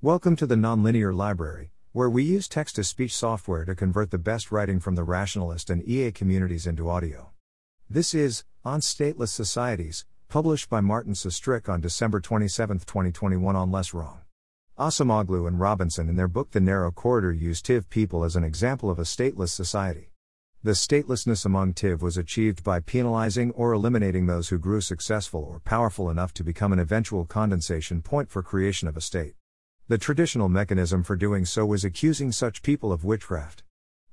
Welcome to the Nonlinear Library, where we use text to speech software to convert the best writing from the rationalist and EA communities into audio. This is On Stateless Societies, published by Martin Sustrik on December 27, 2021, on Less Wrong. Acemoglu and Robinson in their book The Narrow Corridor use Tiv people as an example of a stateless society. The statelessness among Tiv was achieved by penalizing or eliminating those who grew successful or powerful enough to become an eventual condensation point for creation of a state. The traditional mechanism for doing so was accusing such people of witchcraft.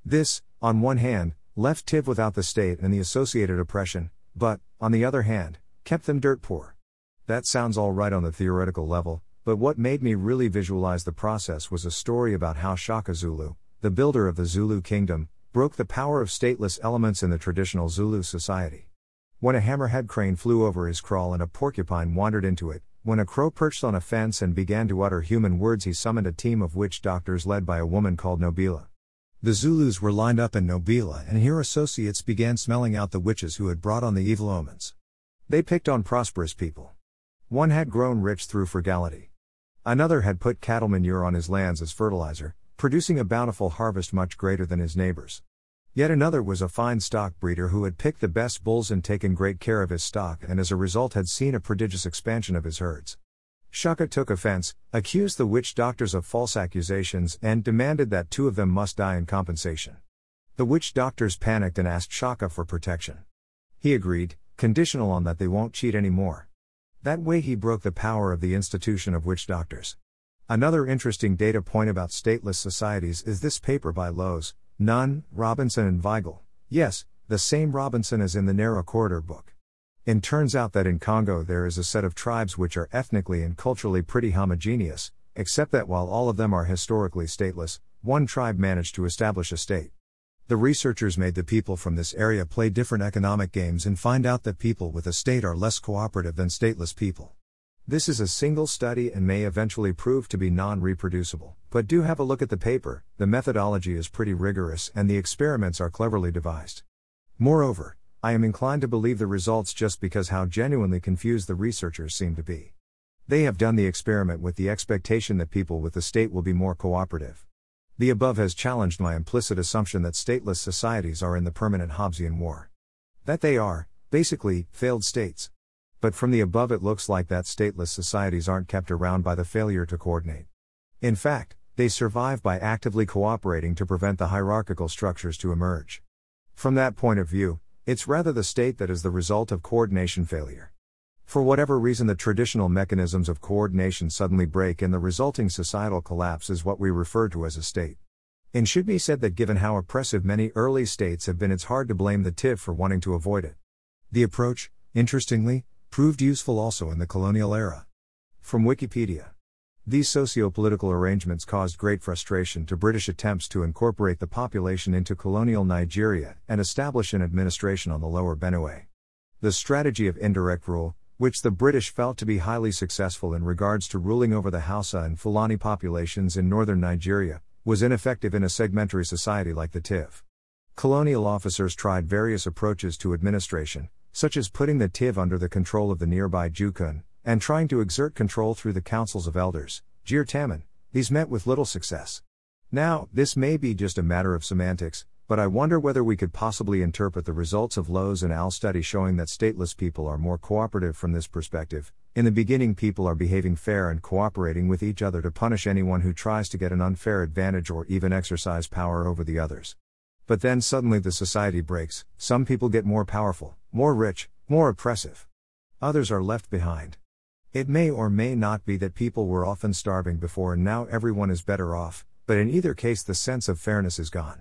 This, on one hand, left Tiv without the state and the associated oppression, but, on the other hand, kept them dirt poor. That sounds all right on the theoretical level, but what made me really visualize the process was a story about how Shaka Zulu, the builder of the Zulu kingdom, broke the power of stateless elements in the traditional Zulu society. When a hammerhead crane flew over his kraal and a porcupine wandered into it, when a crow perched on a fence and began to utter human words, he summoned a team of witch doctors led by a woman called Nobela. The Zulus were lined up in Nobela, and here associates began smelling out the witches who had brought on the evil omens. They picked on prosperous people. One had grown rich through frugality. Another had put cattle manure on his lands as fertilizer, producing a bountiful harvest much greater than his neighbors. Yet another was a fine stock breeder who had picked the best bulls and taken great care of his stock and as a result had seen a prodigious expansion of his herds. Shaka took offense, accused the witch doctors of false accusations, and demanded that two of them must die in compensation. The witch doctors panicked and asked Shaka for protection. He agreed, conditional on that they won't cheat anymore. That way he broke the power of the institution of witch doctors. Another interesting data point about stateless societies is this paper by Lowes, Nunn, Robinson, and Weigel. Yes, the same Robinson as in the Narrow Corridor book. It turns out that in Congo there is a set of tribes which are ethnically and culturally pretty homogeneous, except that while all of them are historically stateless, one tribe managed to establish a state. The researchers made the people from this area play different economic games and find out that people with a state are less cooperative than stateless people. This is a single study and may eventually prove to be non reproducible, but do have a look at the paper, the methodology is pretty rigorous and the experiments are cleverly devised. Moreover, I am inclined to believe the results just because how genuinely confused the researchers seem to be. They have done the experiment with the expectation that people with the state will be more cooperative. The above has challenged my implicit assumption that stateless societies are in the permanent Hobbesian war. That they are, basically, failed states but from the above it looks like that stateless societies aren't kept around by the failure to coordinate. In fact, they survive by actively cooperating to prevent the hierarchical structures to emerge. From that point of view, it's rather the state that is the result of coordination failure. For whatever reason, the traditional mechanisms of coordination suddenly break, and the resulting societal collapse is what we refer to as a state. It should be said that given how oppressive many early states have been, it's hard to blame the Tiv for wanting to avoid it. The approach, interestingly, proved useful also in the colonial era. From Wikipedia. These socio political arrangements caused great frustration to British attempts to incorporate the population into colonial Nigeria and establish an administration on the lower Benue. The strategy of indirect rule, which the British felt to be highly successful in regards to ruling over the Hausa and Fulani populations in northern Nigeria, was ineffective in a segmentary society like the Tiv. Colonial officers tried various approaches to administration, such as putting the Tiv under the control of the nearby Jukun, and trying to exert control through the councils of elders, Jir Taman, these met with little success. Now, this may be just a matter of semantics, but I wonder whether we could possibly interpret the results of Lowes and Al's study showing that stateless people are more cooperative from this perspective. In the beginning, people are behaving fair and cooperating with each other to punish anyone who tries to get an unfair advantage or even exercise power over the others. But then suddenly the society breaks, some people get more powerful, more rich, more oppressive. Others are left behind. It may or may not be that people were often starving before and now everyone is better off, but in either case the sense of fairness is gone.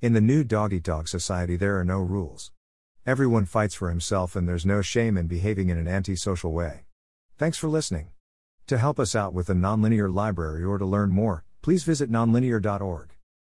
In the new dog eat dog society, there are no rules. Everyone fights for himself and there's no shame in behaving in an antisocial way. Thanks for listening. To help us out with the Nonlinear Library or to learn more, please visit nonlinear.org.